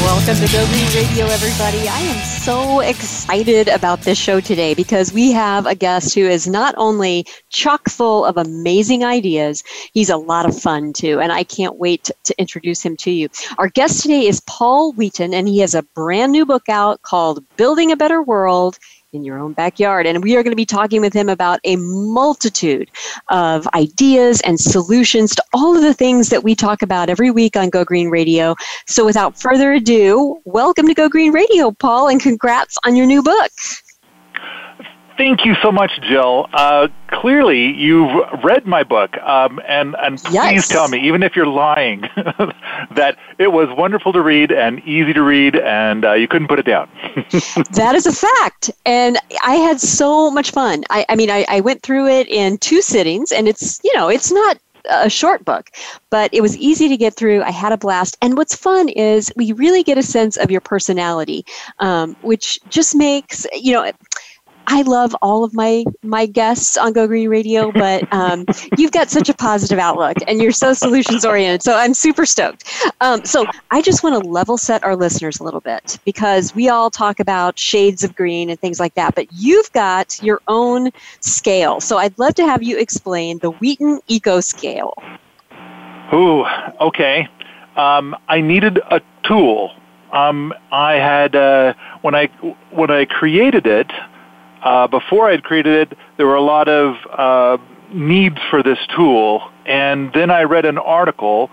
Welcome to Go Green Radio, everybody. I am so excited about this show today because we have a guest who is not only chock full of amazing ideas, he's a lot of fun too. And I can't wait to introduce him to you. Our guest today is Paul Wheaton, and he has a brand new book out called Building a Better World in your own backyard. And we are going to be talking with him about a multitude of ideas and solutions to all of the things that we talk about every week on Go Green Radio. So without further ado, welcome to Go Green Radio, Paul, and congrats on your new book. Thank you so much, Jill. Uh, clearly, you've read my book, um, and and please yes. tell me, even if you're lying, that it was wonderful to read and easy to read, and uh, you couldn't put it down. that is a fact, and I had so much fun. I, I mean, I, I went through it in two sittings, and it's you know, it's not a short book, but it was easy to get through. I had a blast. And what's fun is we really get a sense of your personality, um, which just makes, you know, I love all of my my guests on Go Green Radio, but um, you've got such a positive outlook and you're so solutions oriented. So I'm super stoked. Um, so I just want to level set our listeners a little bit because we all talk about shades of green and things like that, but you've got your own scale. So I'd love to have you explain the Wheaton Eco Scale. Ooh, okay. Um, I needed a tool. Um, I had uh, when I when I created it. Uh, before I had created it, there were a lot of uh, needs for this tool, and then I read an article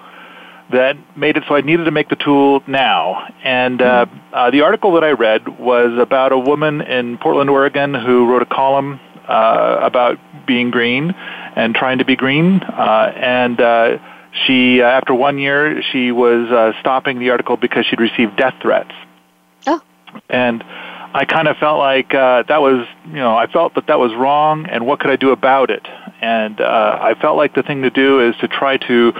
that made it so I needed to make the tool now. And uh, uh, the article that I read was about a woman in Portland, Oregon, who wrote a column uh, about being green and trying to be green. Uh, and uh, she, uh, after one year, she was uh, stopping the article because she'd received death threats. Oh. And I kind of felt like uh, that was, you know, I felt that that was wrong, and what could I do about it? And uh, I felt like the thing to do is to try to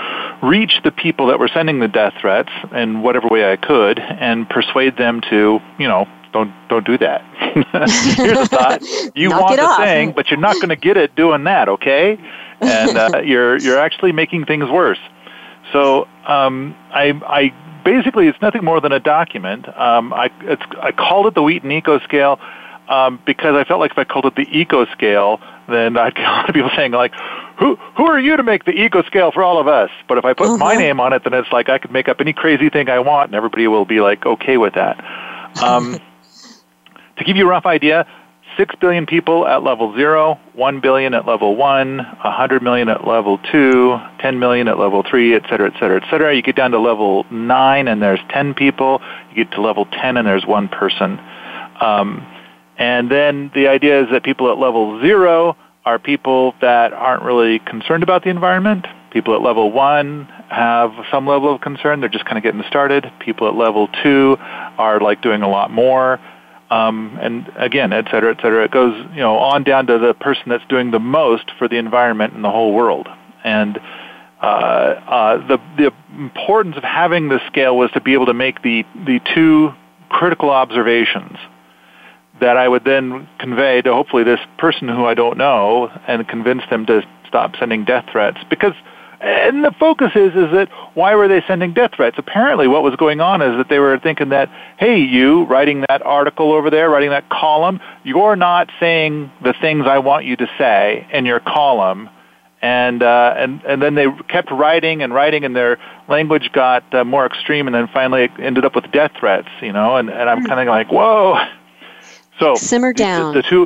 reach the people that were sending the death threats in whatever way I could, and persuade them to, you know, don't don't do that. Here's a thought: you want the off. thing, but you're not going to get it doing that, okay? And uh, you're you're actually making things worse. So um, I I basically it's nothing more than a document. Um, I it's, I called it the Wheaton Eco Scale um, because I felt like if I called it the Eco Scale, then I'd get a lot of people saying like, "Who who are you to make the Eco Scale for all of us?" But if I put my Mhm. name on it, then it's like I could make up any crazy thing I want, and everybody will be like okay with that. Um, to give you a rough idea, 6 billion people at level 0, 1 billion at level 1, 100 million at level 2, 10 million at level 3, et cetera, et cetera, et cetera. You get down to level 9 and there's 10 people. You get to level 10 and there's one person. Um, and then the idea is that people at level 0 are people that aren't really concerned about the environment. People at level 1 have some level of concern. They're just kind of getting started. People at level 2 are like doing a lot more um, and again, et cetera, et cetera. It goes, you know, on down to the person that's doing the most for the environment in the whole world. And uh, uh, the the importance of having this scale was to be able to make the the two critical observations that I would then convey to hopefully this person who I don't know and convince them to stop sending death threats because and the focus is is that why were they sending death threats? Apparently, what was going on is that they were thinking that, hey, you writing that article over there, writing that column, you're not saying the things I want you to say in your column, and uh, and and then they kept writing and writing, and their language got uh, more extreme, and then finally it ended up with death threats, you know, and and I'm kind of like, whoa. So Simmer the- down. The, two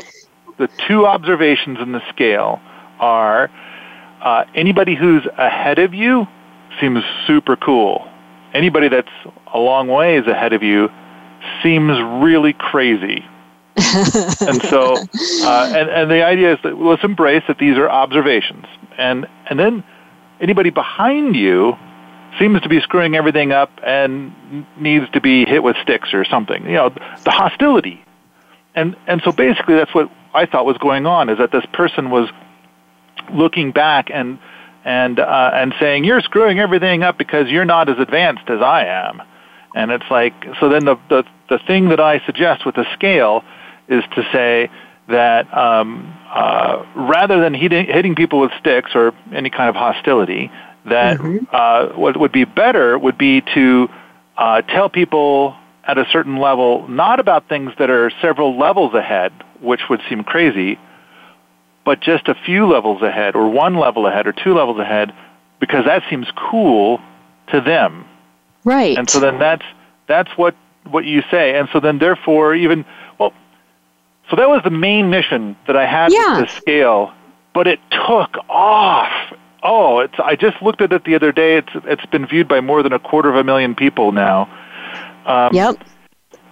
the two observations in the scale are uh, anybody who's ahead of you seems super cool. Anybody that's a long ways ahead of you seems really crazy. and so, uh, and, and the idea is that let's embrace that these are observations. And, and then anybody behind you seems to be screwing everything up and needs to be hit with sticks or something. You know, the hostility. And, and so basically that's what I thought was going on is that this person was looking back and and uh, and saying you're screwing everything up because you're not as advanced as I am, And it's like, so then the, the, the thing that I suggest with the scale is to say that um, uh, rather than hitting, hitting people with sticks or any kind of hostility, that mm-hmm. uh, what would be better would be to uh, tell people at a certain level not about things that are several levels ahead, which would seem crazy, but just a few levels ahead or one level ahead or two levels ahead because that seems cool to them. Right. And so then that's that's what what you say. And so then therefore even well so that was the main mission that I had yeah. with the scale, but it took off. Oh, it's I just looked at it the other day. It's it's been viewed by more than a quarter of a million people now. Um, yep.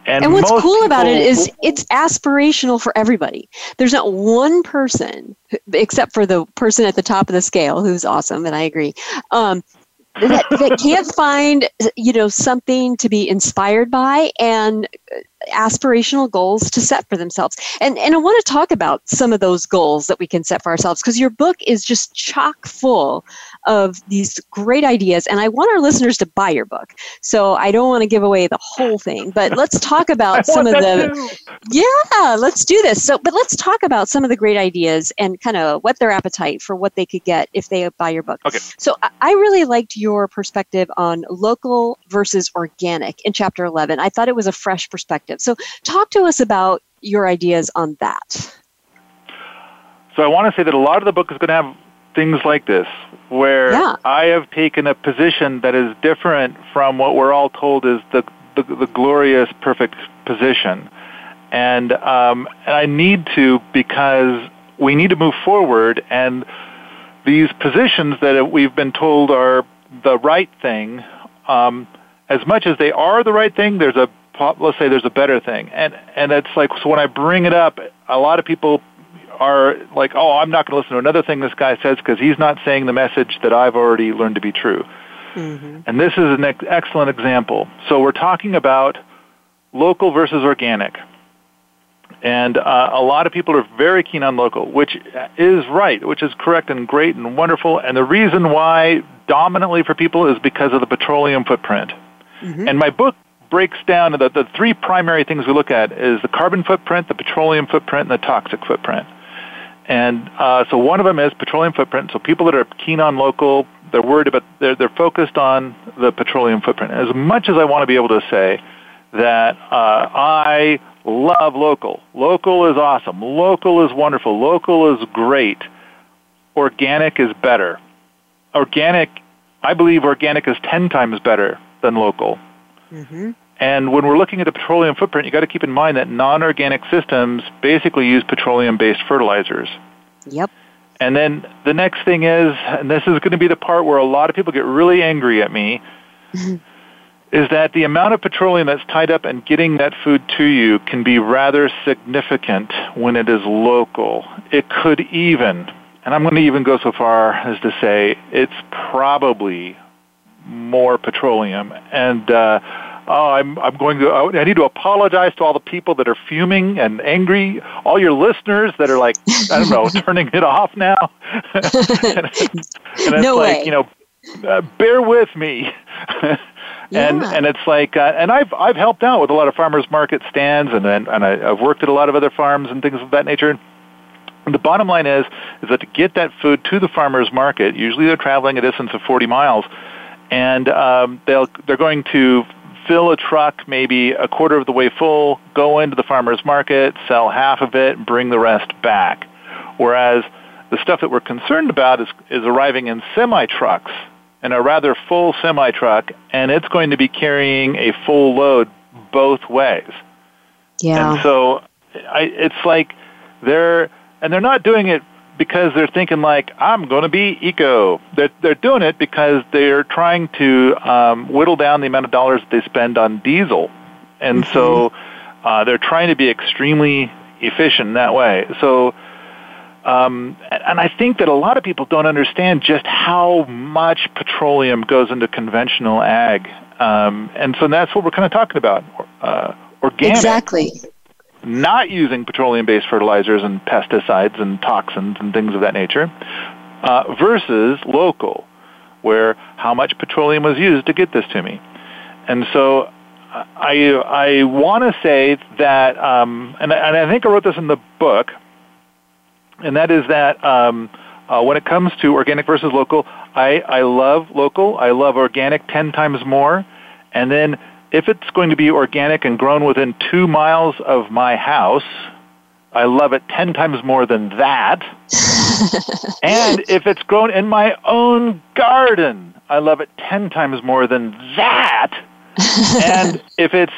And, and what's cool about it is it's aspirational for everybody. There's not one person, except for the person at the top of the scale, who's awesome, and I agree, um, that, that can't find you know something to be inspired by and aspirational goals to set for themselves. And and I want to talk about some of those goals that we can set for ourselves because your book is just chock full of these great ideas and I want our listeners to buy your book. So I don't want to give away the whole thing, but let's talk about some of the too. Yeah, let's do this. So but let's talk about some of the great ideas and kind of what their appetite for what they could get if they buy your book. Okay. So I really liked your perspective on local versus organic in chapter 11. I thought it was a fresh perspective. So, talk to us about your ideas on that. So, I want to say that a lot of the book is going to have things like this, where yeah. I have taken a position that is different from what we're all told is the, the, the glorious, perfect position. And, um, and I need to because we need to move forward, and these positions that we've been told are the right thing, um, as much as they are the right thing, there's a let's say there's a better thing, and and it's like so when I bring it up, a lot of people are like, oh, I'm not going to listen to another thing this guy says because he's not saying the message that I've already learned to be true. Mm-hmm. And this is an ex- excellent example. So we're talking about local versus organic. And uh, a lot of people are very keen on local, which is right, which is correct and great and wonderful. And the reason why dominantly for people is because of the petroleum footprint. Mm-hmm. And my book breaks down the, the three primary things we look at is the carbon footprint, the petroleum footprint, and the toxic footprint. And uh, so one of them is petroleum footprint. So people that are keen on local, they're worried about, they're, they're focused on the petroleum footprint. As much as I want to be able to say that uh, I love local, local is awesome, local is wonderful, local is great, organic is better. Organic, I believe organic is 10 times better than local. Mm-hmm. And when we're looking at the petroleum footprint, you've got to keep in mind that non-organic systems basically use petroleum-based fertilizers. Yep. And then the next thing is, and this is going to be the part where a lot of people get really angry at me, is that the amount of petroleum that's tied up in getting that food to you can be rather significant when it is local. It could even, and I'm going to even go so far as to say it's probably more petroleum. And uh, oh, I'm I'm going to I need to apologize to all the people that are fuming and angry. All your listeners that are like I don't know turning it off now. and, and it's no like way. you know, uh, bear with me. and Yeah. and it's like uh, and I've I've helped out with a lot of farmers market stands and and, and I, I've worked at a lot of other farms and things of that nature. And the bottom line is is that to get that food to the farmers market, usually they're traveling a distance of 40 miles, and um, they'll they're going to fill a truck maybe a quarter of the way full, go into the farmers market, sell half of it, and bring the rest back. Whereas the stuff that we're concerned about is is arriving in semi trucks in a rather full semi truck, and it's going to be carrying a full load both ways. Yeah. And so I, it's like they're and they're not doing it because they're thinking like I'm going to be eco. They're they're doing it because they're trying to um, whittle down the amount of dollars that they spend on diesel, and so uh, they're trying to be extremely efficient in that way. So. Um, and I think that a lot of people don't understand just how much petroleum goes into conventional ag, um, and so that's what we're kind of talking about. Uh, organic, exactly. Not using petroleum-based fertilizers and pesticides and toxins and things of that nature, uh, versus local, where how much petroleum was used to get this to me. And so I I want to say that, um, and, and I think I wrote this in the book, and that is that um, uh, when it comes to organic versus local, I I love local. I love organic ten times more, and then if it's going to be organic and grown within two miles of my house, I love it 10 times more than that. and if it's grown in my own garden, I love it 10 times more than that. and if it's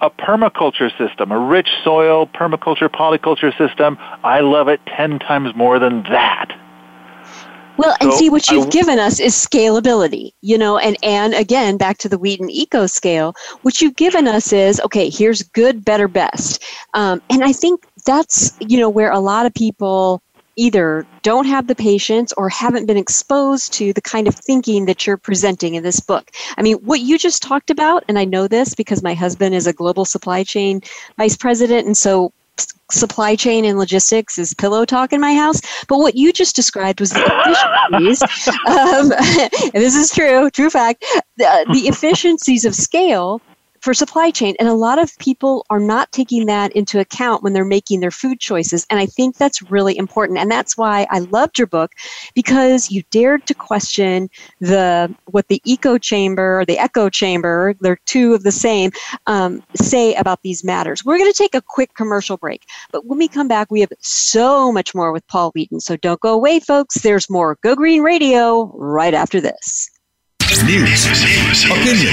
a permaculture system, a rich soil permaculture polyculture system, I love it 10 times more than that. Well, and so see what you've given us is scalability, you know, and and again back to the Wheaton Eco Scale. What you've given us is okay. Here's good, better, best, um, and I think that's you know where a lot of people either don't have the patience or haven't been exposed to the kind of thinking that you're presenting in this book. I mean, what you just talked about, and I know this because my husband is a global supply chain vice president, and so supply chain and logistics is pillow talk in my house. But what you just described was the efficiencies. um, and this is true, true fact. The, the efficiencies of scale for supply chain. And a lot of people are not taking that into account when they're making their food choices. And I think that's really important. And that's why I loved your book because you dared to question the what the eco chamber or the echo chamber, they're two of the same, um, say about these matters. We're going to take a quick commercial break. But when we come back, we have so much more with Paul Wheaton. So don't go away, folks. There's more Go Green Radio right after this. News, opinion,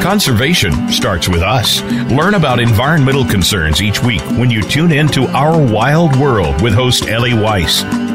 Conservation starts with us. Learn about environmental concerns each week when you tune in to Our Wild World with host Ellie Weiss.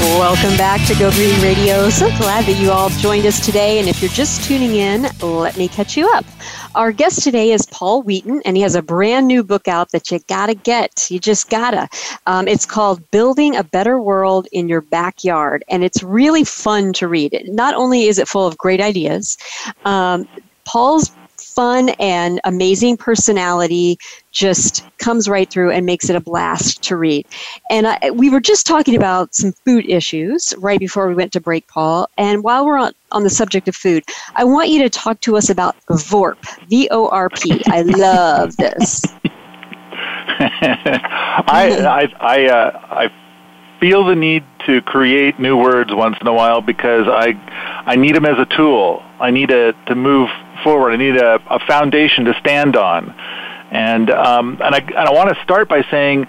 Welcome back to Go Green Radio. So glad that you all joined us today. And if you're just tuning in, let me catch you up. Our guest today is Paul Wheaton, and he has a brand new book out that you gotta get. You just gotta. Um, it's called Building a Better World in Your Backyard, and it's really fun to read. Not only is it full of great ideas, um, Paul's fun and amazing personality just comes right through and makes it a blast to read. And I, we were just talking about some food issues right before we went to break, Paul. And while we're on, on the subject of food, I want you to talk to us about VORP, V O R P. I love this. I I I, uh, I feel the need to create new words once in a while because I I need them as a tool. I need to to move forward. I need a, a foundation to stand on. And um, and I and I want to start by saying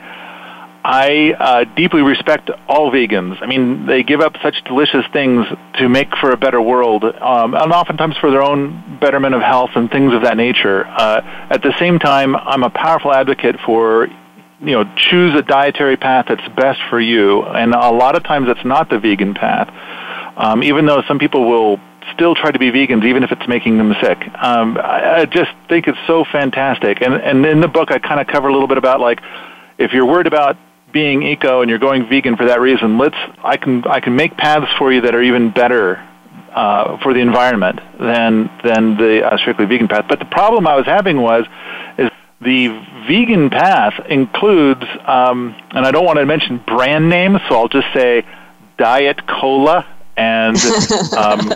I uh, deeply respect all vegans. I mean, they give up such delicious things to make for a better world, um, and oftentimes for their own betterment of health and things of that nature. Uh, at the same time, I'm a powerful advocate for you know choose a dietary path that's best for you, and a lot of times it's not the vegan path. Um, even though some people will still try to be vegans, even if it's making them sick. Um, I, I just think it's so fantastic. And and in the book, I kind of cover a little bit about like if you're worried about being eco and you're going vegan for that reason, let's I can I can make paths for you that are even better uh, for the environment than than the uh, strictly vegan path. But the problem I was having was is the vegan path includes, um, and I don't want to mention brand names, so I'll just say Diet Cola and um,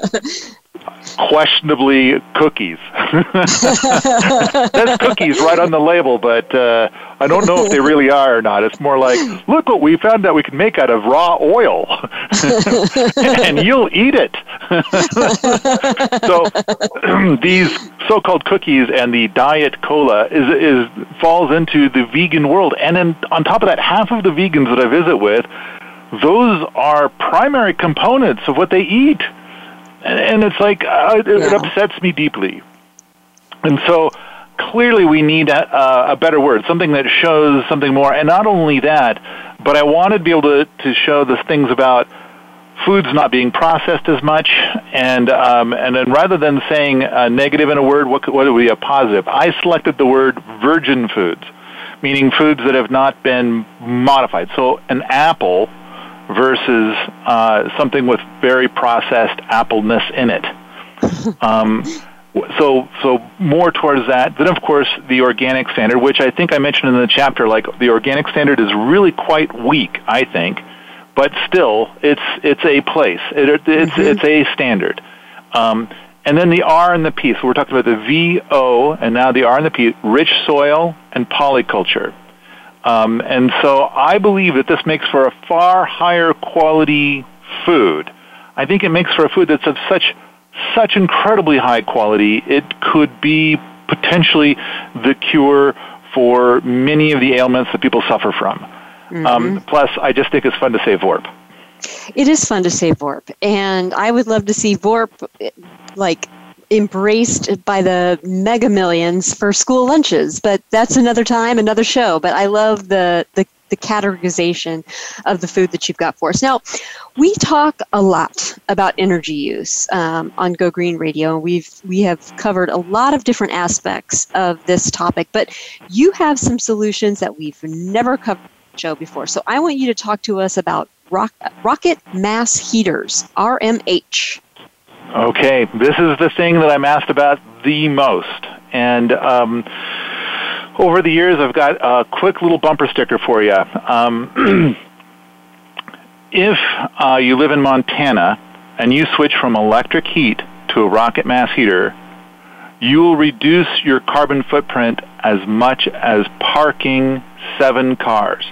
questionably cookies. That's cookies right on the label, but uh, I don't know if they really are or not. It's more like, look what we found that we can make out of raw oil, and you'll eat it. so these so-called cookies and the diet cola is is falls into the vegan world, and then on top of that, half of the vegans that I visit with those are primary components of what they eat. And, and it's like, uh, it, yeah. it, upsets me deeply. And so clearly we need a, a, better word, something that shows something more. And not only that, but I wanted to be able to, to show the things about foods not being processed as much, and um, and then rather than saying a negative in a word, what what would be a positive? I selected the word virgin foods, meaning foods that have not been modified. So an apple versus uh, something with very processed appleness in it. Um, so, so more towards that. Then, of course, the organic standard, which I think I mentioned in the chapter. Like the organic standard is really quite weak, I think, but still, it's it's a place. It, it's mm-hmm. it's a standard. Um, and then the R and the P. So we're talking about the V O, and now the R and the P. Rich soil and polyculture. Um, and so I believe that this makes for a far higher quality food. I think it makes for a food that's of such such incredibly high quality. It could be potentially the cure for many of the ailments that people suffer from. Mm-hmm. Um, plus, I just think it's fun to say VORP. It is fun to say VORP, and I would love to see VORP like embraced by the mega millions for school lunches. But that's another time, another show. But I love the the the categorization of the food that you've got for us. Now, we talk a lot about energy use um, on Go Green Radio. We've we have covered a lot of different aspects of this topic, but you have some solutions that we've never covered show before. So I want you to talk to us about rock, rocket mass heaters, RMH. Okay, this is the thing that I'm asked about the most. And um, over the years, I've got a quick little bumper sticker for you. Um, if uh, you live in Montana and you switch from electric heat to a rocket mass heater, you will reduce your carbon footprint as much as parking seven cars.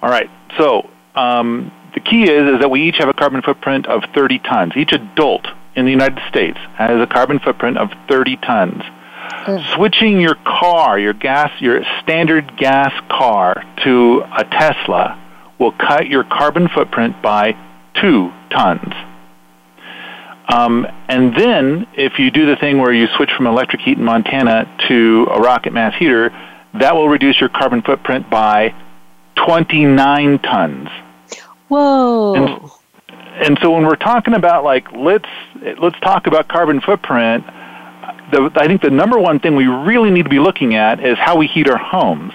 All right, so um, the key is, is that we each have a carbon footprint of 30 tons. Each adult in the United States has a carbon footprint of 30 tons. Mm. Switching your car, your gas, your standard gas car to a Tesla will cut your carbon footprint by two tons. Um, and then, if you do the thing where you switch from electric heat in Montana to a rocket mass heater, that will reduce your carbon footprint by 29 tons. Whoa. And, and so when we're talking about like let's let's talk about carbon footprint, the, I think the number one thing we really need to be looking at is how we heat our homes.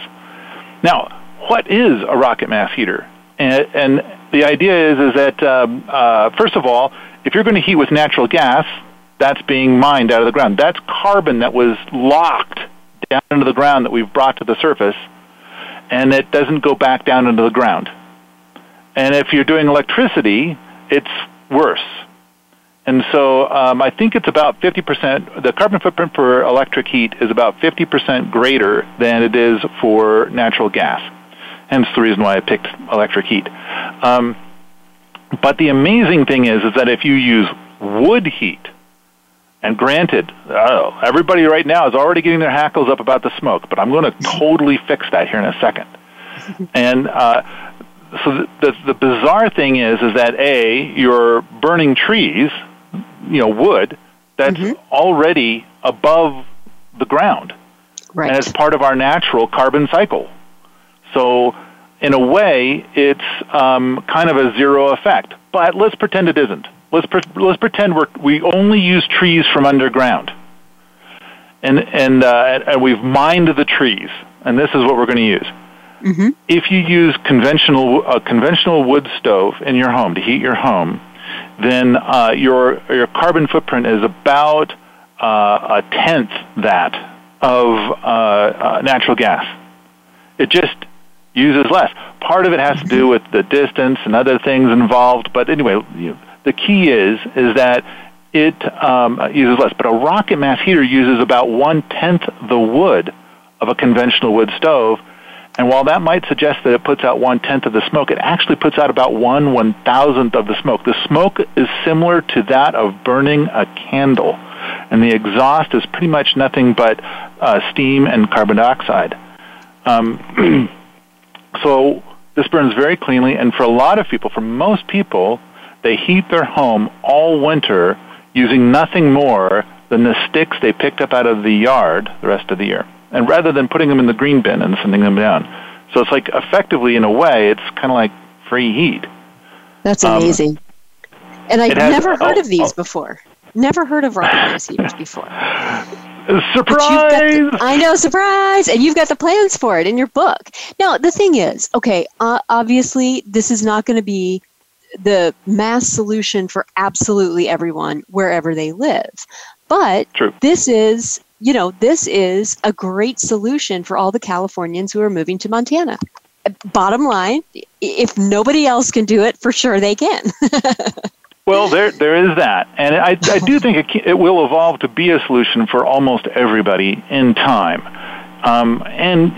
Now, what is a rocket mass heater? And, and the idea is is that um, uh, first of all, if you're going to heat with natural gas, that's being mined out of the ground. That's carbon that was locked down into the ground that we've brought to the surface, and it doesn't go back down into the ground. And if you're doing electricity, it's worse. And so um, I think it's about 50%, the carbon footprint for electric heat is about 50% greater than it is for natural gas. Hence the reason why I picked electric heat. Um, but the amazing thing is, is that if you use wood heat, and granted, oh, everybody right now is already getting their hackles up about the smoke, but I'm going to totally fix that here in a second. and uh, so the, the, the bizarre thing is, is that a you're burning trees, you know, wood that's already above the ground, Right. and it's part of our natural carbon cycle. So, in a way, it's um, kind of a zero effect. But let's pretend it isn't. Let's pre- let's pretend we're, we only use trees from underground, and and uh, and we've mined the trees, and this is what we're going to use. If you use conventional a conventional wood stove in your home to heat your home, then uh, your your carbon footprint is about uh, a tenth that of uh, uh, natural gas. It just uses less. Part of it has to do with the distance and other things involved. But anyway, you the key is is that it um, uses less. But a rocket mass heater uses about one tenth the wood of a conventional wood stove. And while that might suggest that it puts out one tenth of the smoke, it actually puts out about one one thousandth of the smoke. The smoke is similar to that of burning a candle, and the exhaust is pretty much nothing but uh, steam and carbon dioxide. Um, so this burns very cleanly, and for a lot of people, for most people, they heat their home all winter using nothing more than the sticks they picked up out of the yard the rest of the year. And rather than putting them in the green bin and sending them down. So it's like effectively, in a way, it's kind of like free heat. That's um, amazing. and I've has- never heard oh, of these oh. before. Never heard of rocket heaters before. Surprise! the- I know, surprise! And you've got the plans for it in your book. Now, the thing is, okay, uh, obviously, this is not going to be the mass solution for absolutely everyone wherever they live. But True. this is, you know, this is a great solution for all the Californians who are moving to Montana. Bottom line, if nobody else can do it, for sure they can. Well, there there is that, and I I do think it, it will evolve to be a solution for almost everybody in time. Um, and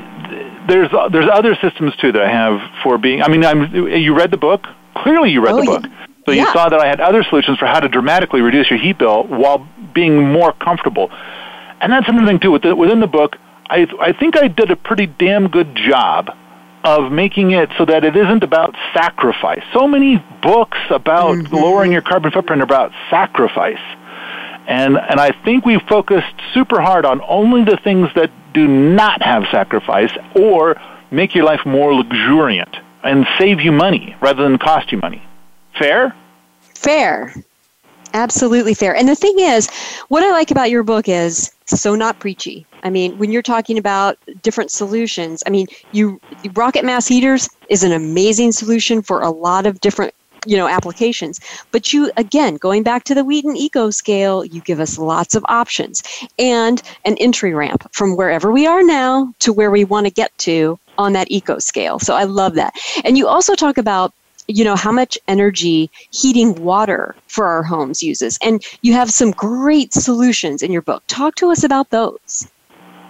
there's there's other systems too that I have for being. I mean, I'm you read the book. Clearly, you read Oh, the yeah. book, so you Yeah. saw that I had other solutions for how to dramatically reduce your heat bill while being more comfortable. And that's another thing too. Within, within the book, I I think I did a pretty damn good job of making it so that it isn't about sacrifice. So many books about mm-hmm. lowering your carbon footprint are about sacrifice. And and I think we focused super hard on only the things that do not have sacrifice or make your life more luxuriant and save you money rather than cost you money. Fair? Fair. Absolutely fair. And the thing is, what I like about your book is so not preachy. I mean, when you're talking about different solutions, I mean, you rocket mass heaters is an amazing solution for a lot of different you know applications. But you again going back to the wheaton eco scale you give us lots of options and an entry ramp from wherever we are now to where we want to get to on that eco scale. So i love that. And you also talk about you know how much energy heating water for our homes uses and you have some great solutions in your book talk to us about those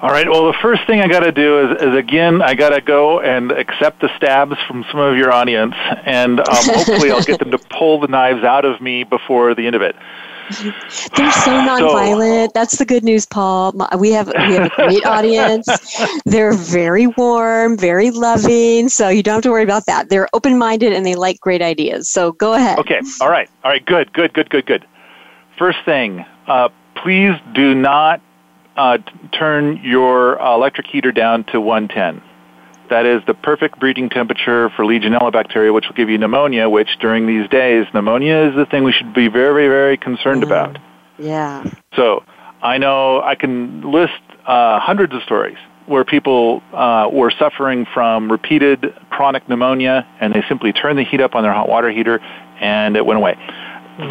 All right. Well, the first thing I got to do is, is again, I got to go and accept the stabs from some of your audience, and um, hopefully, I'll get them to pull the knives out of me before the end of it. They're so nonviolent that's the good news paul we have we have a great audience they're very warm very loving so you don't have to worry about that they're open-minded and they like great ideas so go ahead Okay. All right. All right. Good. Good. Good. Good. Good. First thing, uh, please do not uh, turn your uh, electric heater down to 110. That is the perfect breeding temperature for Legionella bacteria, which will give you pneumonia. Which during these days, pneumonia is the thing we should be very, very concerned about. yeah So I know I can list uh, hundreds of stories where people uh, were suffering from repeated chronic pneumonia, and they simply turned the heat up on their hot water heater, and it went away.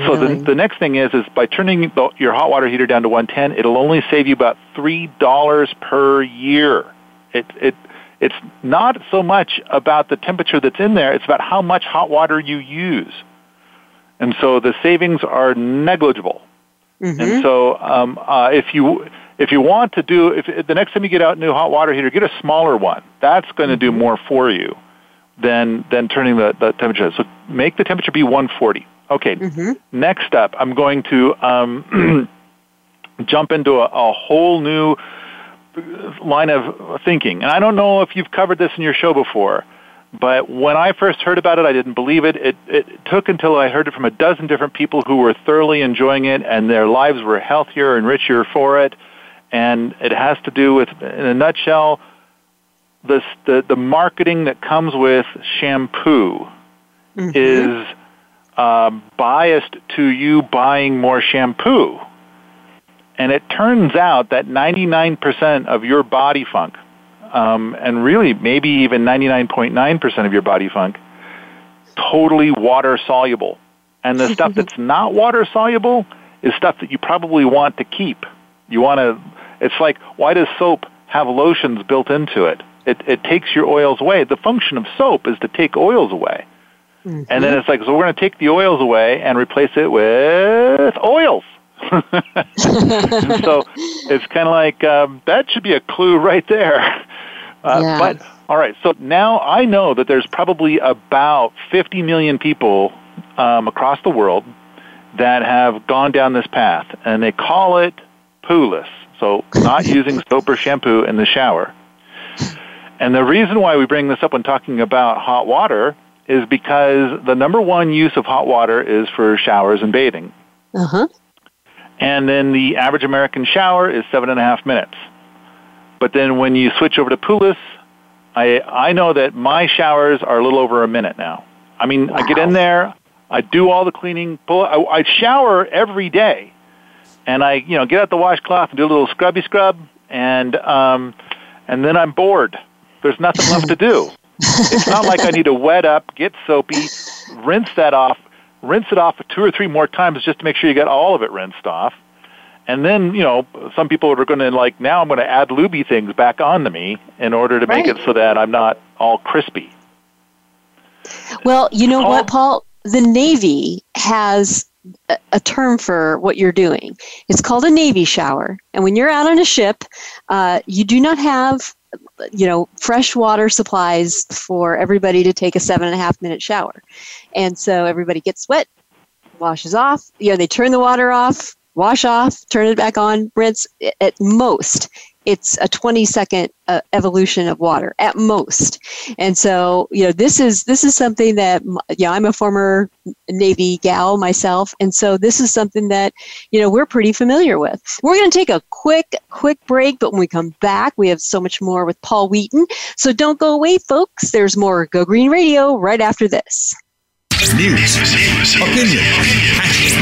So the, the next thing is is by turning the, your hot water heater down to 110, it'll only save you about three dollars per year. It it it's not so much about the temperature that's in there; it's about how much hot water you use. And so the savings are negligible. And so, um, uh, if you if you want to do if the next time you get out a new hot water heater, get a smaller one. That's going to do more for you than than turning the, the temperature. So make the temperature be 140. Okay. Next up, I'm going to um, jump into a, a whole new line of thinking, and I don't know if you've covered this in your show before, But when I first heard about it, I didn't believe it. It, it took until I heard it from a dozen different people who were thoroughly enjoying it and their lives were healthier and richer for it. And it has to do with, in a nutshell, the, the, the marketing that comes with shampoo mm-hmm. is uh, biased to you buying more shampoo. And it turns out that 99% of your body funk, um, and really maybe even 99.9% of your body funk, totally water soluble. And the stuff that's not water soluble is stuff that you probably want to keep. You want to, it's like, why does soap have lotions built into it? It, it takes your oils away. The function of soap is to take oils away. Mm-hmm. And then it's like, so we're going to take the oils away and replace it with oils. So it's kind of like um, that should be a clue right there. Uh, yeah. But all right, so now I know that there's probably about 50 million people um, across the world that have gone down this path, and they call it poo-less. So not using soap or shampoo in the shower. And the reason why we bring this up when talking about hot water is because the number one use of hot water is for showers and bathing. Uh-huh. And then the average American shower is seven and a half minutes. But then when you switch over to poo-less, I I know that my showers are a little over a minute now. I mean, wow. I get in there, I do all the cleaning, pull, I, I shower every day, and I you know get out the washcloth and do a little scrubby scrub, and um, and then I'm bored. There's nothing left to do. It's not like I need to wet up, get soapy, rinse that off, rinse it off two or three more times just to make sure you get all of it rinsed off. And then, you know, some people are going to like, now I'm going to add looby things back onto me in order to make right. it so that I'm not all crispy. Well, you know what, Paul? The Navy has a term for what you're doing. It's called a Navy shower. And when you're out on a ship, uh, you do not have you know, fresh water supplies for everybody to take a seven and a half minute shower. And so everybody gets wet, washes off, you know, they turn the water off, wash off, turn it back on, rinse. At most, it's a 20 second uh, evolution of water at most. And so you know this is this is something that yeah i'm a former navy gal myself and so this is something that you know we're pretty familiar with. We're going to take a quick quick break but when we come back we have so much more with paul wheaton. So don't go away folks. There's more go green radio right after this. News. Opinion. Can you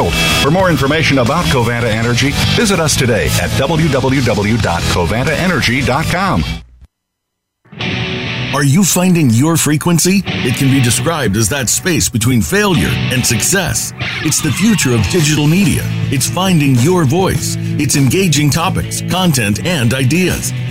world. For more information about Covanta Energy, visit us today at www.covantaenergy.com. Are you finding your frequency? It can be described as that space between failure and success. It's the future of digital media. It's finding your voice. It's engaging topics, content, and ideas.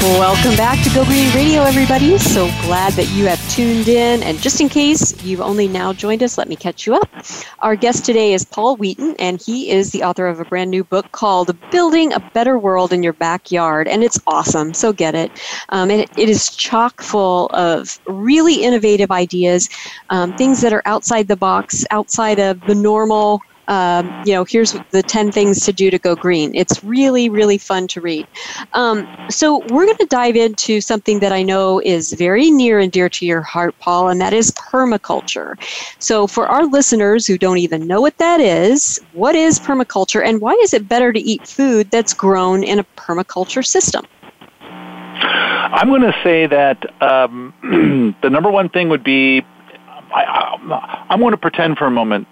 Welcome back to Go Green Radio, everybody. So glad that you have tuned in. And just in case you've only now joined us, let me catch you up. Our guest today is Paul Wheaton, and he is the author of a brand new book called Building a Better World in Your Backyard. And it's awesome, so get it. Um, and it, it is chock full of really innovative ideas, um, things that are outside the box, outside of the normal um, you know, here's the 10 things to do to go green. It's really, really fun to read. Um, so, we're going to dive into something that I know is very near and dear to your heart, Paul, and that is permaculture. So, for our listeners who don't even know what that is, what is permaculture and why is it better to eat food that's grown in a permaculture system? I'm going to say that um, the number one thing would be I, I'm going to pretend for a moment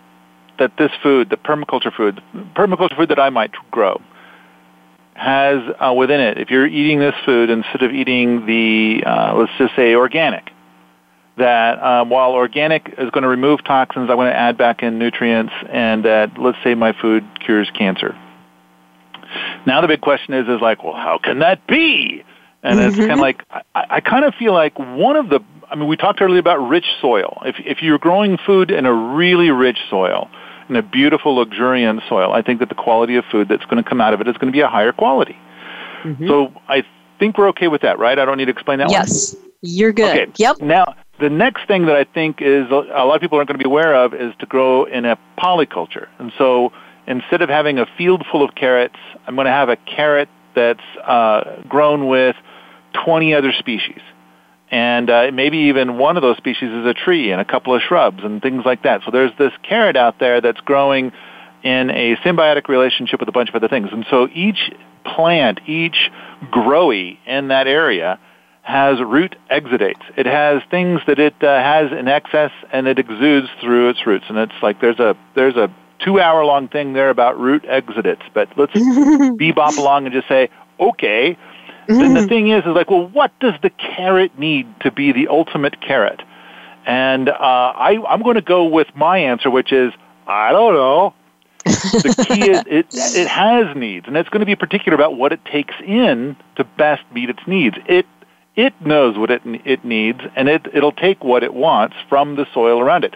that this food, the permaculture food, permaculture food that I might grow, has uh, within it, if you're eating this food instead of eating the, uh, let's just say organic, that um, while organic is going to remove toxins, I'm going to add back in nutrients, and that let's say my food cures cancer. Now the big question is, is like, well, how can that be? And mm-hmm. it's kind of like I, I kind of feel like one of the. I mean, we talked earlier about rich soil. If if you're growing food in a really rich soil, in a beautiful, luxuriant soil, I think that the quality of food that's going to come out of it is going to be a higher quality. Mm-hmm. So I think we're okay with that, right? I don't need to explain that yes, one? you're good. Okay. Yep. Now, the next thing that I think is a lot of people aren't going to be aware of is to grow in a polyculture. And so instead of having a field full of carrots, I'm going to have a carrot that's uh, grown with 20 other species and uh, maybe even one of those species is a tree and a couple of shrubs and things like that. So there's this carrot out there that's growing in a symbiotic relationship with a bunch of other things. And so each plant, each growy in that area has root exudates. It has things that it uh, has in excess and it exudes through its roots. And it's like there's a there's a two hour long thing there about root exudates. But let's bebop along and just say, okay, Mm-hmm. Then the mm-hmm. thing is, is like, well, what does the carrot need to be the ultimate carrot? And uh, I, I'm going to go with my answer, which is, I don't know. the key is it, it has needs, and it's going to be particular about what it takes in to best meet its needs. It it knows what it it needs, and it it'll take what it wants from the soil around it,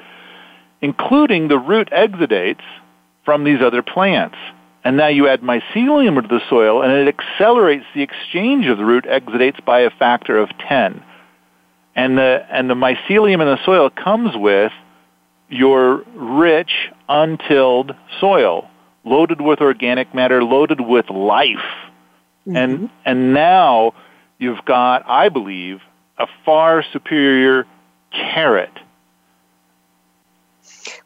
including the root exudates from these other plants. And now you add mycelium to the soil, and it accelerates the exchange of the root exudates by a factor of 10. And the, and the mycelium in the soil comes with your rich, untilled soil, loaded with organic matter, loaded with life. Mm-hmm. And, and now you've got, I believe, a far superior carrot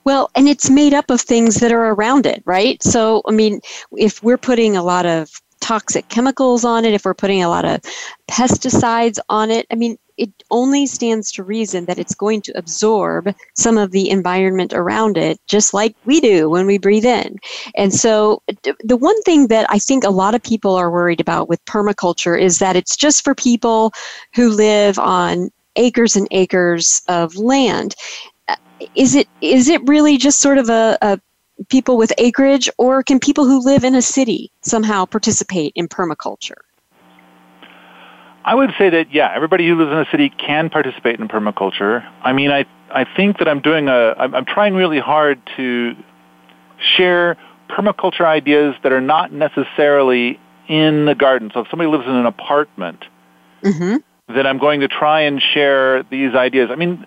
well, and it's made up of things that are around it, right? So, I mean, if we're putting a lot of toxic chemicals on it, if we're putting a lot of pesticides on it, I mean, it only stands to reason that it's going to absorb some of the environment around it, just like we do when we breathe in. And so, the one thing that I think a lot of people are worried about with permaculture is that it's just for people who live on acres and acres of land is it is it really just sort of a, a people with acreage, or can people who live in a city somehow participate in permaculture? I would say that yeah, everybody who lives in a city can participate in permaculture. I mean, I I think that I'm doing a I'm, I'm trying really hard to share permaculture ideas that are not necessarily in the garden. So if somebody lives in an apartment, mm-hmm. then I'm going to try and share these ideas. I mean,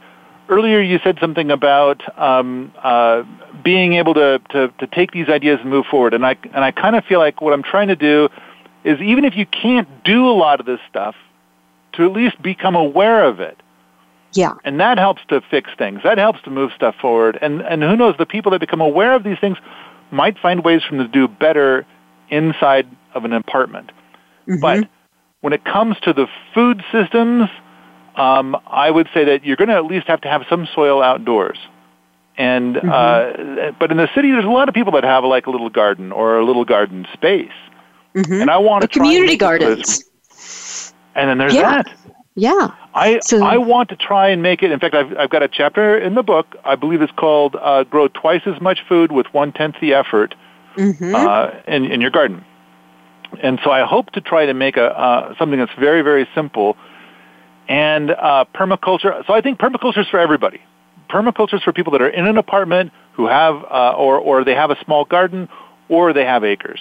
earlier you said something about um, uh, being able to, to, to take these ideas and move forward, and I and I kind of feel like what I'm trying to do is even if you can't do a lot of this stuff, to at least become aware of it. Yeah. And that helps to fix things. That helps to move stuff forward. And and who knows, the people that become aware of these things might find ways for them to do better inside of an apartment. Mm-hmm. But when it comes to the food systems, um, I would say that you're going to at least have to have some soil outdoors. And Mm-hmm. uh, but in the city, there's a lot of people that have like a little garden or a little garden space. Mhm. And I want to community gardens. And then there's Yeah. that. Yeah. I So- I want to try and make it. In fact, I've I've got a chapter in the book. I believe it's called uh, "Grow Twice as Much Food with One Tenth the Effort" hmm uh, in in your garden. And so I hope to try to make a uh, something that's very very simple and uh, permaculture. So I think permaculture is for everybody. Permaculture is for people that are in an apartment who have uh, or or they have a small garden or they have acres.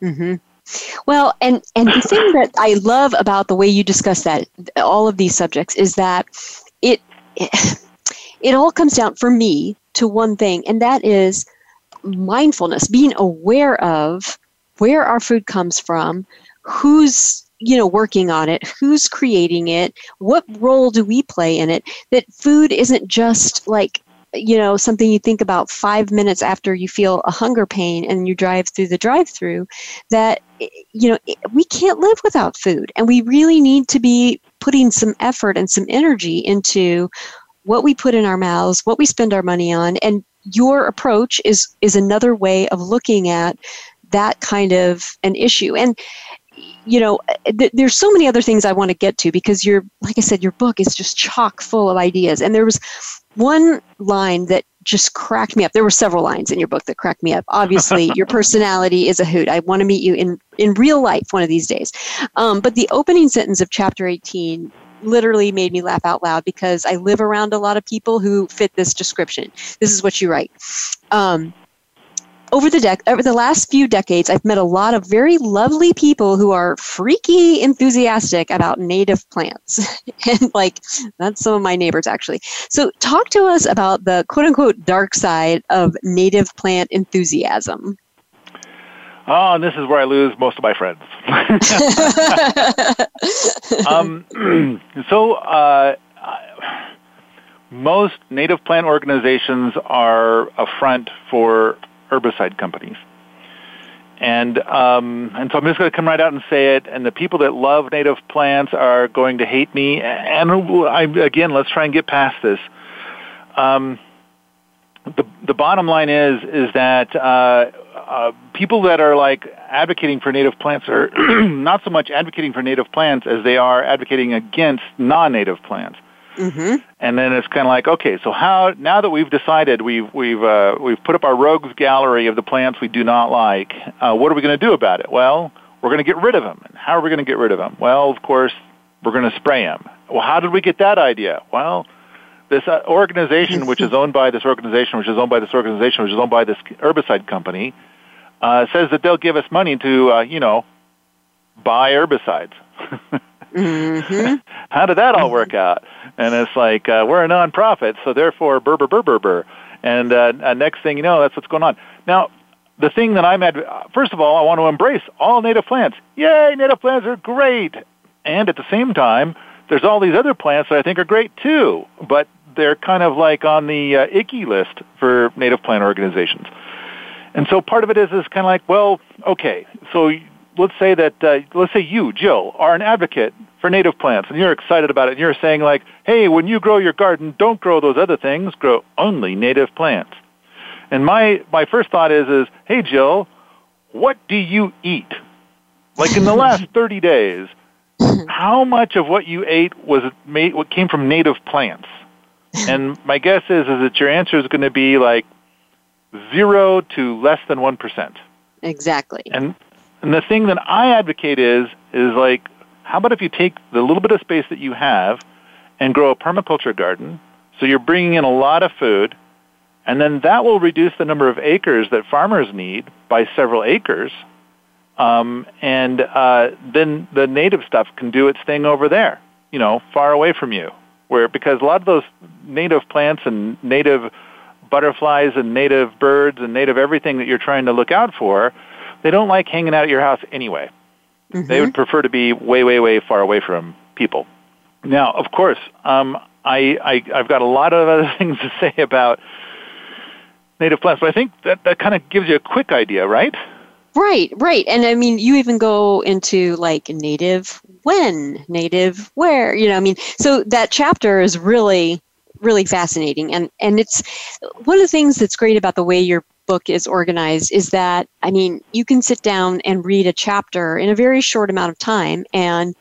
hmm Well, and and the thing that I love about the way you discuss that, all of these subjects, is that it it all comes down for me to one thing, and that is mindfulness, being aware of where our food comes from, who's you know working on it, who's creating it, what role do we play in it? That food isn't just like you know something you think about five minutes after you feel a hunger pain and you drive through the drive-through that you know we can't live without food and we really need to be putting some effort and some energy into what we put in our mouths what we spend our money on and your approach is is another way of looking at that kind of an issue and you know th- there's so many other things i want to get to because you're like i said your book is just chock full of ideas and there was one line that just cracked me up. There were several lines in your book that cracked me up. Obviously, your personality is a hoot. I want to meet you in in real life one of these days. Um, but the opening sentence of chapter 18 literally made me laugh out loud because I live around a lot of people who fit this description. This is what you write. Um, over the dec- over the last few decades, I've met a lot of very lovely people who are freaky enthusiastic about native plants, and like that's some of my neighbors actually. So, talk to us about the quote unquote dark side of native plant enthusiasm. Oh, and this is where I lose most of my friends. um, so, uh, most native plant organizations are a front for herbicide companies. And um, and so I'm just going to come right out and say it. And the people that love native plants are going to hate me. And I, again, let's try and get past this. Um, the the bottom line is is that uh, uh, people that are like advocating for native plants are not so much advocating for native plants as they are advocating against non-native plants. Mm-hmm. And then it's kind of like, okay, so how now that we've decided we've we've uh, we've put up our rogues gallery of the plants we do not like, uh, what are we going to do about it? Well, we're going to get rid of them. And how are we going to get rid of them? Well, of course, we're going to spray them. Well, how did we get that idea? Well, this uh, organization, which is owned by this organization, which is owned by this organization, which is owned by this herbicide company, uh, says that they'll give us money to, uh, you know, buy herbicides. Mm-hmm. How did that all work out? And it's like uh, we're a nonprofit, so therefore, burr burr burr. And uh, uh, next thing you know, that's what's going on. Now, the thing that I'm at, first of all, I want to embrace all native plants. Yay, native plants are great. And at the same time, there's all these other plants that I think are great too, but they're kind of like on the uh, icky list for native plant organizations. And so part of it is is kind of like, well, okay, so let's say that uh, let's say you, Jill, are an advocate for native plants, and you're excited about it. And you're saying like, hey, when you grow your garden, don't grow those other things. Grow only native plants. And my my first thought is is, hey, Jill, what do you eat? Like in the last 30 days, how much of what you ate was made what came from native plants? And my guess is is that your answer is going to be like zero to less than one percent. Exactly. And and the thing that I advocate is is like, how about if you take the little bit of space that you have and grow a permaculture garden? So you're bringing in a lot of food, and then that will reduce the number of acres that farmers need by several acres. Um, and uh, then the native stuff can do its thing over there, you know, far away from you. Where because a lot of those native plants and native butterflies and native birds and native everything that you're trying to look out for, they don't like hanging out at your house anyway. They would prefer to be way, way, way far away from people. Now, of course, um, I, I, I've got a lot of other things to say about native plants, but I think that, that kind of gives you a quick idea, right? Right, right. And I mean, you even go into like native when, native where, you know, I mean, so that chapter is really, really fascinating. And, and it's one of the things that's great about the way your book is organized is that, I mean, you can sit down and read a chapter in a very short amount of time and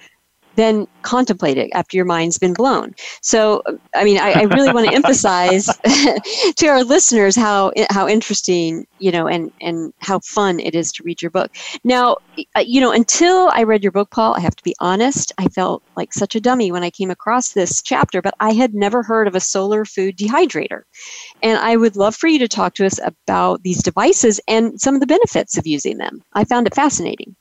then contemplate it after your mind's been blown. So, I mean, I, I really want to emphasize to our listeners how how interesting, you know, and and how fun it is to read your book. Now, uh, you know, until I read your book, Paul, I have to be honest, I felt like such a dummy when I came across this chapter, but I had never heard of a solar food dehydrator. And I would love for you to talk to us about these devices and some of the benefits of using them. I found it fascinating.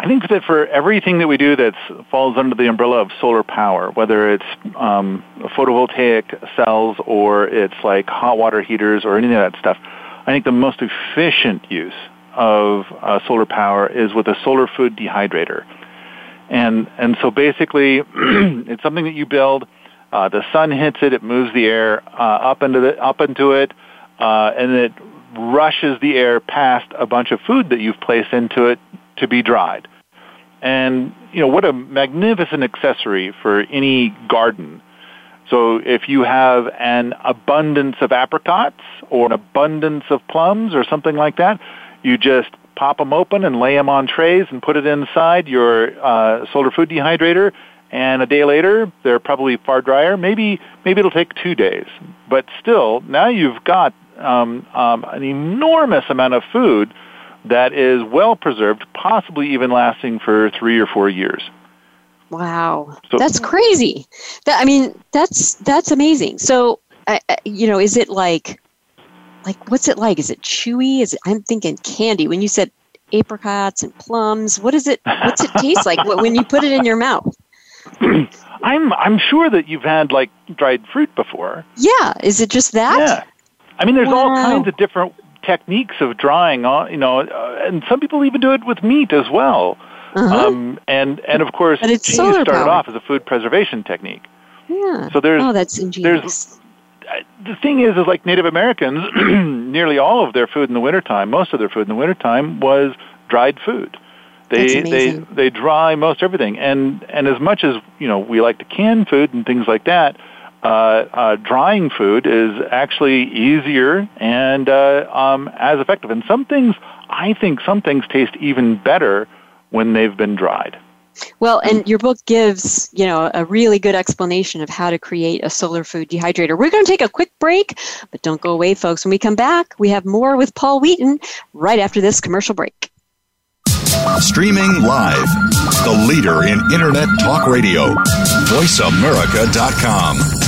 I think that for everything that we do that falls under the umbrella of solar power, whether it's um, photovoltaic cells or it's like hot water heaters or any of that stuff, I think the most efficient use of uh, solar power is with a solar food dehydrator. And, and so basically, it's something that you build. Uh, the sun hits it, it moves the air uh, up into the, up into it, uh, and it rushes the air past a bunch of food that you've placed into it to be dried. And, you know, what a magnificent accessory for any garden. So if you have an abundance of apricots or an abundance of plums or something like that, you just pop them open and lay them on trays and put it inside your uh, solar food dehydrator. And a day later, they're probably far drier. Maybe maybe it'll take two days, but still, now you've got um, um, an enormous amount of food that is well preserved, possibly even lasting for three or four years. Wow, so, that's crazy. That I mean, that's that's amazing. So, uh, you know, is it like, like what's it like? Is it chewy? Is it, I'm thinking candy. When you said apricots and plums, what is it? What's it taste like when you put it in your mouth? I'm I'm sure that you've had like dried fruit before. Yeah, is it just that? Yeah. I mean, there's wow. all kinds of different techniques of drying on, you know, uh, and some people even do it with meat as well. Uh-huh. Um, and and of course, cheese started powered. off as a food preservation technique. Yeah. So there's oh, that's ingenious. There's, uh, the thing is, is like Native Americans, nearly all of their food in the wintertime, most of their food in the wintertime was dried food. They they they dry most everything, and and as much as you know we like to can food and things like that, uh, uh, drying food is actually easier and uh, um, as effective. And some things, I think some things taste even better when they've been dried. Well, and your book gives, you know, a really good explanation of how to create a solar food dehydrator. We're going to take a quick break, but don't go away, folks. When we come back, we have more with Paul Wheaton right after this commercial break. Streaming live, the leader in Internet talk radio, voiceamerica.com.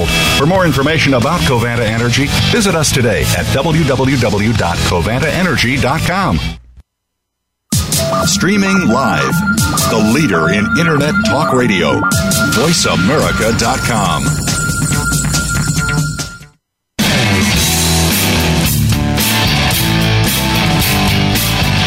world. For more information about Covanta Energy, visit us today at www.covantaenergy.com. Streaming live, the leader in Internet talk radio, voiceamerica.com.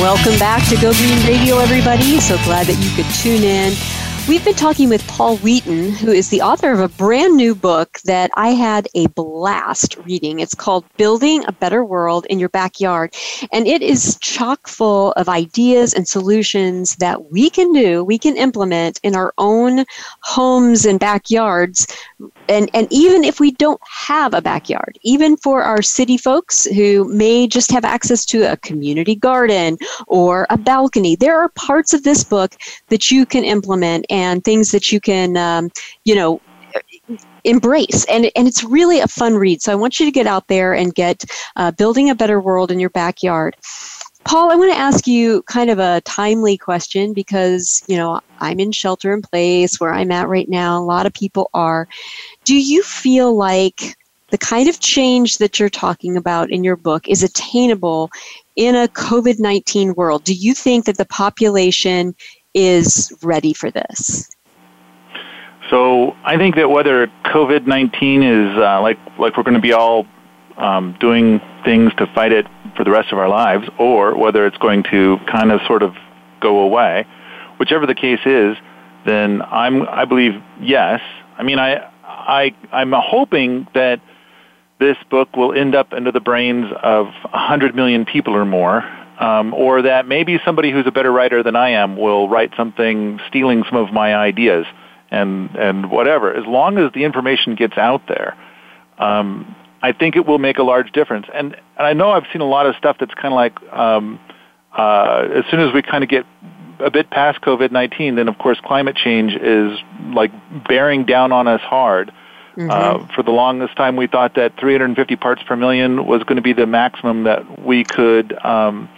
Welcome back to Go Green Radio, everybody. So glad that you could tune in. We've been talking with Paul Wheaton, who is the author of a brand new book that I had a blast reading. It's called Building a Better World in Your Backyard. And it is chock full of ideas and solutions that we can do, we can implement in our own homes and backyards. And, and even if we don't have a backyard, even for our city folks who may just have access to a community garden or a balcony, there are parts of this book that you can implement and things that you can, um, you know, embrace. And, and it's really a fun read. So i want you to get out there and get uh, building a better world in your backyard. Paul i want to ask you kind of a timely question because you know i'm in shelter in place where i'm at right now. A lot of people are. Do you feel like the kind of change that you're talking about in your book is attainable in a COVID 19 world. Do you think that the population is ready for this? So I think that whether COVID nineteen is uh, like like we're going to be all um, doing things to fight it for the rest of our lives, or whether it's going to kind of sort of go away, whichever the case is, then I'm I believe yes. I mean I I I'm hoping that this book will end up into the brains of 100 million people or more, um, or that maybe somebody who's a better writer than I am will write something stealing some of my ideas and, and whatever. As long as the information gets out there, um, I think it will make a large difference. And, and I know I've seen a lot of stuff that's kind of like um, uh, as soon as we kind of get a bit past COVID 19, then of course climate change is like bearing down on us hard. Mm-hmm. Uh, for the longest time, we thought that 350 parts per million was going to be the maximum that we could um,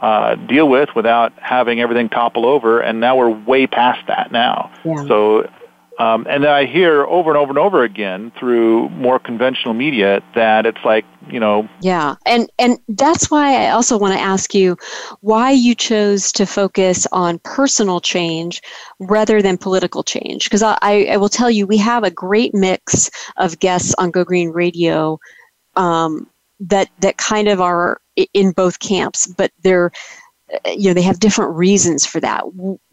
uh, deal with without having everything topple over, and now we're way past that now. Yeah. So um, and then I hear over and over and over again through more conventional media that it's like, you know. Yeah. And, and that's why I also want to ask you why you chose to focus on personal change rather than political change. Because I, I will tell you, we have a great mix of guests on Go Green Radio um, that, that kind of are in both camps, but they're you know they have different reasons for that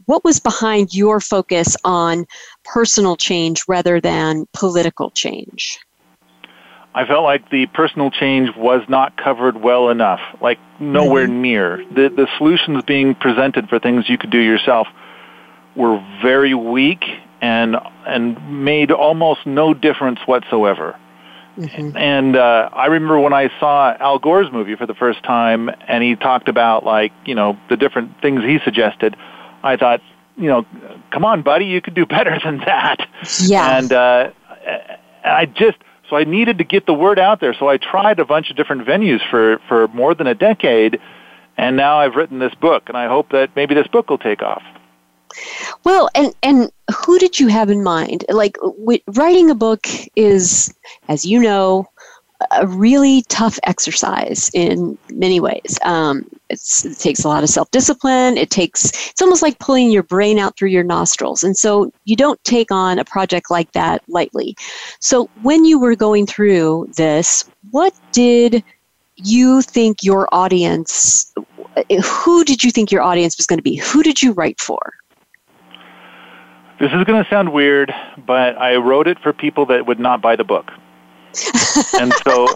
what was behind your focus on personal change rather than political change? I felt like the personal change was not covered well enough, like nowhere mm-hmm. near. The, the solutions being presented for things you could do yourself were very weak and, and made almost no difference whatsoever. Mm-hmm. And uh, I remember when I saw Al Gore's movie for the first time, and he talked about like you know the different things he suggested. I thought, you know, come on, buddy, you could do better than that. Yeah. And uh, I just so I needed to get the word out there. So I tried a bunch of different venues for for more than a decade, and now I've written this book, and I hope that maybe this book will take off. Well, and and who did you have in mind? Like w- writing a book is, as you know, a really tough exercise in many ways. Um, it takes a lot of self discipline. It takes, it's almost like pulling your brain out through your nostrils. And so you don't take on a project like that lightly. So when you were going through this, what did you think your audience, who did you think your audience was going to be? Who did you write for? This is going to sound weird, but I wrote it for people that would not buy the book. And so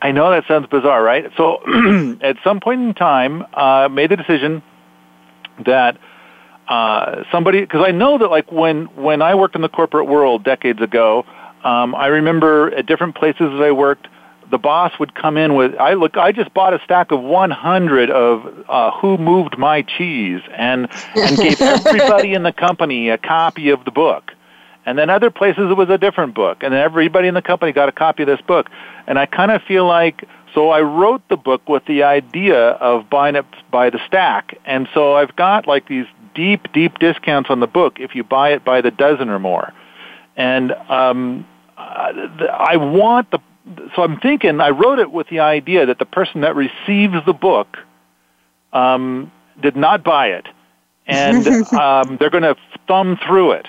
I know that sounds bizarre, right? So at some point in time, uh, made the decision that uh, somebody, because I know that like when when I worked in the corporate world decades ago, um, I remember at different places that I worked, the boss would come in with I look I just bought a stack of 100 of uh, Who Moved My Cheese and and gave everybody in the company a copy of the book. And then other places it was a different book. And then everybody in the company got a copy of this book. And I kind of feel like, so I wrote the book with the idea of buying it by the stack. And so I've got like these deep, deep discounts on the book if you buy it by the dozen or more. And um, I want the, so I'm thinking, I wrote it with the idea that the person that receives the book um, did not buy it. And um, they're going to thumb through it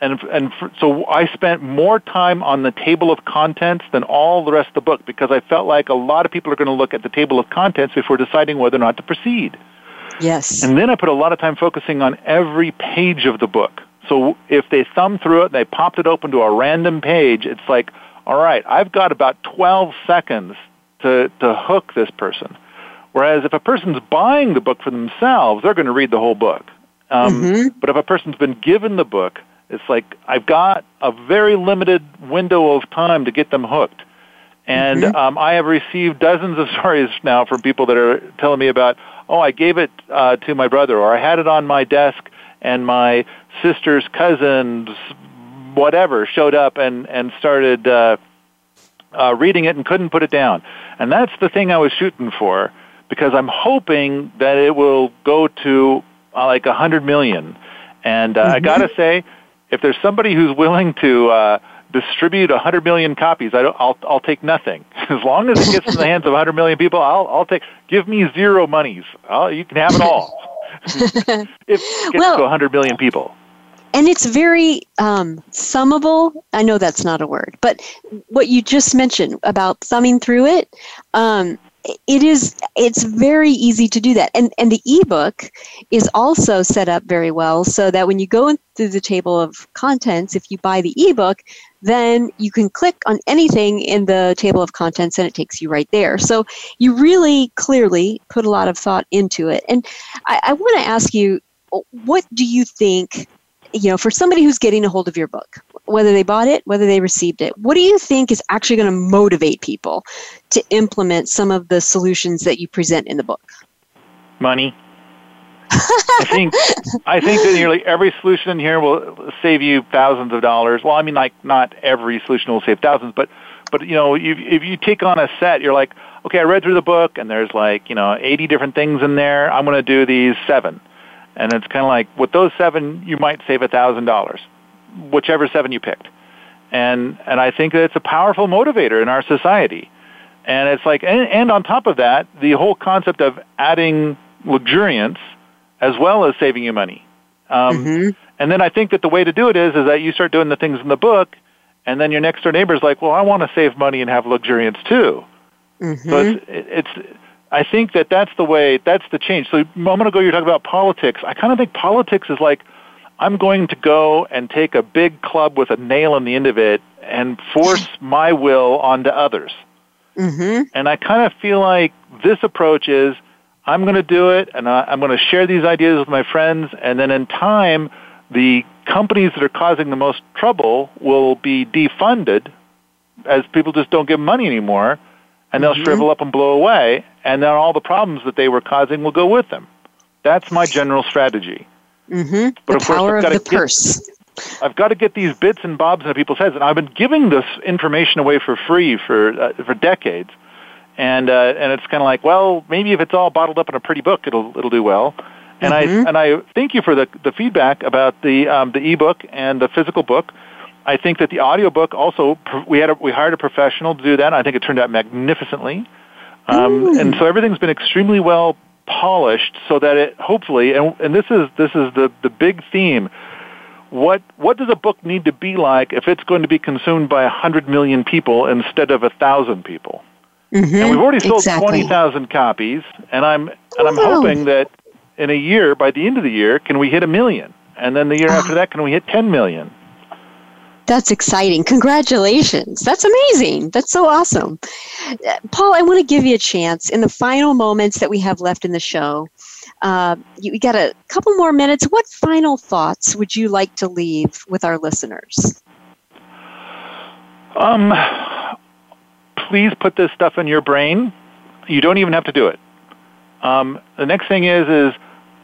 and and for, so I spent more time on the table of contents than all the rest of the book because I felt like a lot of people are going to look at the table of contents before deciding whether or not to proceed. Yes. And then I put a lot of time focusing on every page of the book. So if they thumb through it and they popped it open to a random page, it's like, all right, I've got about 12 seconds to, to hook this person. Whereas if a person's buying the book for themselves, they're going to read the whole book. Um, Mm-hmm. But if a person's been given the book, it's like I've got a very limited window of time to get them hooked. And Mm-hmm. um, I have received dozens of stories now from people that are telling me about, oh, I gave it uh, to my brother, or I had it on my desk, and my sister's cousins, whatever, showed up and and started uh, uh, reading it and couldn't put it down. And that's the thing I was shooting for, because I'm hoping that it will go to uh, like a hundred million. And uh, I gotta say, if there's somebody who's willing to uh, distribute hundred million copies, I don't, I'll I'll take nothing. As long as it gets in the hands of hundred million people, I'll I'll take. Give me zero monies. I'll, you can have it all. if it gets Well- to hundred million people. and it's very um, thumbable. I know that's not a word, but what you just mentioned about thumbing through it, um, it is it's very easy to do that. And and the ebook is also set up very well so that when you go through the table of contents, if you buy the ebook, then you can click on anything in the table of contents and it takes you right there. So you really clearly put a lot of thought into it. And I, I want to ask you, what do you think you know, for somebody who's getting a hold of your book, whether they bought it, whether they received it, what do you think is actually going to motivate people to implement some of the solutions that you present in the book? money. I think I think that nearly every solution in here will save you thousands of dollars. Well, I mean, like not every solution will save thousands, but but you know, if, if you take on a set, you're like, okay, I read through the book, and there's like you know 80 different things in there. I'm going to do these seven, and it's kind of like with those seven, you might save a thousand dollars, whichever seven you picked. And and I think that it's a powerful motivator in our society. And it's like, and, and on top of that, the whole concept of adding luxuriance as well as saving you money. Um, And then I think that the way to do it is, is that you start doing the things in the book, and then your next door neighbor's like, well, I want to save money and have luxuriance too. So it's, it's, I think that that's the way, that's the change. So a moment ago you were talking about politics. I kind of think politics is like, I'm going to go and take a big club with a nail in the end of it and force my will onto others. Mm-hmm. And I kind of feel like this approach is I'm going to do it and I, I'm going to share these ideas with my friends, and then in time, the companies that are causing the most trouble will be defunded as people just don't give money anymore, and they'll mm-hmm. shrivel up and blow away, and then all the problems that they were causing will go with them. That's my general strategy. Mm-hmm. But the of course, power I've of gotta the get- purse. I've got to get these bits and bobs into people's heads, and I've been giving this information away for free for uh, for decades, and uh, and it's kind of like, well, maybe if it's all bottled up in a pretty book, it'll it'll do well. And I and I thank you for the the feedback about the um, the ebook and the physical book. I think that the audiobook also we had a, we hired a professional to do that. I think it turned out magnificently, um, and so everything's been extremely well polished so that it hopefully and and this is this is the the big theme what what does a book need to be like if it's going to be consumed by a hundred million people instead of a thousand people? Mm-hmm. And we've already sold exactly. twenty thousand copies, and I'm and I'm hoping that in a year, by the end of the year, can we hit a million? And then the year ah. after that, can we hit ten million? That's exciting. Congratulations. That's amazing. That's so awesome. Paul, I want to give you a chance in the final moments that we have left in the show. Uh, you, we got a couple more minutes. What final thoughts would you like to leave with our listeners? Um, please put this stuff in your brain. You don't even have to do it. Um, the next thing is is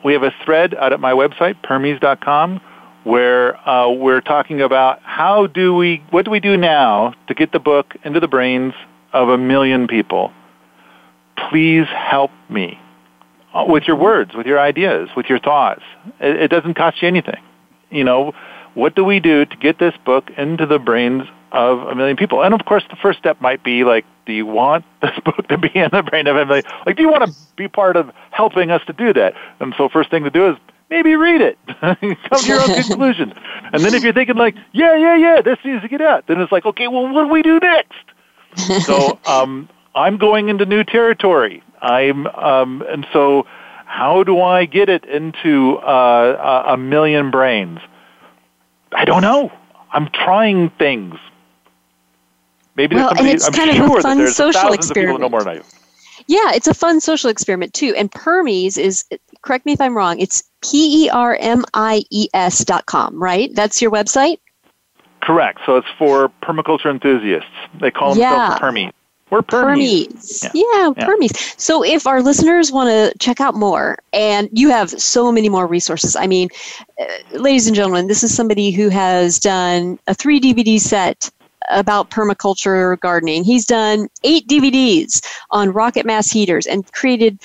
we have a thread out at my website permies.com where uh, we're talking about how do we what do we do now to get the book into the brains of a million people. Please help me uh, with your words, with your ideas, with your thoughts. It, it doesn't cost you anything. You know, what do we do to get this book into the brains of a million people? And of course, the first step might be like, do you want this book to be in the brain of a million? Like, do you want to be part of helping us to do that? And so, first thing to do is maybe read it, come to your own conclusion. And then if you're thinking like, yeah, yeah, yeah, this needs to get out, then it's like, okay, well, what do we do next? so um, I'm going into new territory. I'm um, and so how do I get it into uh, a million brains? I don't know. I'm trying things. Maybe Well, there's and it's I'm kind of a sure fun social thousands of people know more than I do. Yeah, it's a fun social experiment too. And Permies is, correct me if I'm wrong, it's P E R M I E S dot com, right? That's your website? Correct. So it's for permaculture enthusiasts. They call themselves Yeah. Permies. We're Permies. Permies. Yeah. Yeah, Yeah. Permies. So if our listeners want to check out more, and you have so many more resources. I mean, uh, ladies and gentlemen, this is somebody who has done a three DVD set about permaculture gardening. He's done eight DVDs on rocket mass heaters and created,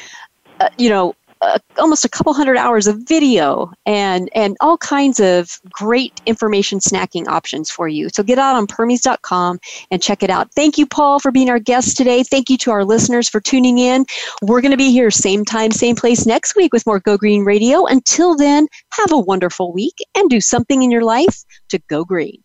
uh, you know, uh, almost a couple hundred hours of video and and all kinds of great information snacking options for you. So get out on permies.com and check it out. Thank you, Paul, for being our guest today. Thank you to our listeners for tuning in. We're going to be here same time, same place next week with more Go Green Radio. Until then, have a wonderful week and do something in your life to go green.